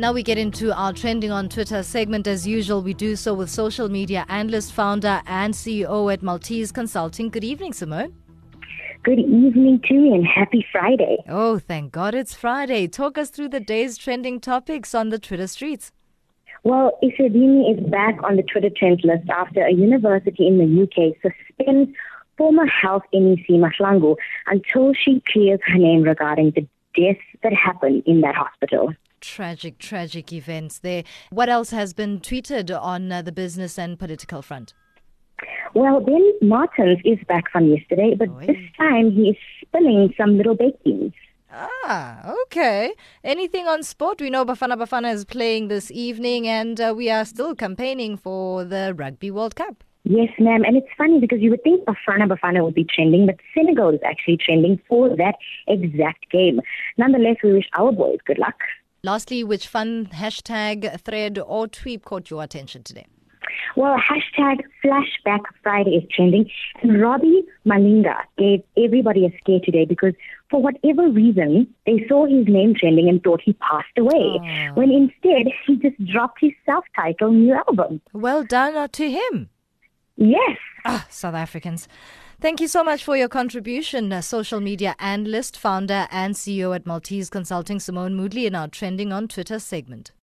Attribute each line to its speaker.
Speaker 1: Now we get into our trending on Twitter segment. As usual, we do so with social media analyst, founder, and CEO at Malteez Consulting. Good evening, Seymone.
Speaker 2: Good evening to you and happy Friday.
Speaker 1: Oh, thank God it's Friday. Talk us through the day's trending topics on the Twitter streets.
Speaker 2: Well, Esidimeni is back on the Twitter trends list after a university in the UK suspends former health MEC Mahlangu until she clears her name regarding the deaths that happened in that hospital
Speaker 1: tragic, tragic events there. What else has been tweeted on uh, the business and political front?
Speaker 2: Well, Ben Martins is back from yesterday, but Oy. this time he is spilling some little beans.
Speaker 1: Ah, okay. Anything on sport? We know Bafana Bafana is playing this evening, and uh, we are still campaigning for the Rugby World Cup.
Speaker 2: Yes, ma'am. And it's funny because you would think Bafana Bafana would be trending, but Senegal is actually trending for that exact game. Nonetheless, we wish our boys good luck.
Speaker 1: Lastly, which fun hashtag, thread, or tweet caught your attention today?
Speaker 2: Well, hashtag Flashback Friday is trending, and Robbie Malinga gave everybody a scare today because for whatever reason, they saw his name trending and thought he passed away, oh. when instead he just dropped his self-titled new album.
Speaker 1: Well done to him.
Speaker 2: Yes.
Speaker 1: Ah, South Africans. Thank you so much for your contribution, uh, social media analyst, founder, and CEO at Malteez Consulting, Seymone Moodley, in our Trending on Twitter segment.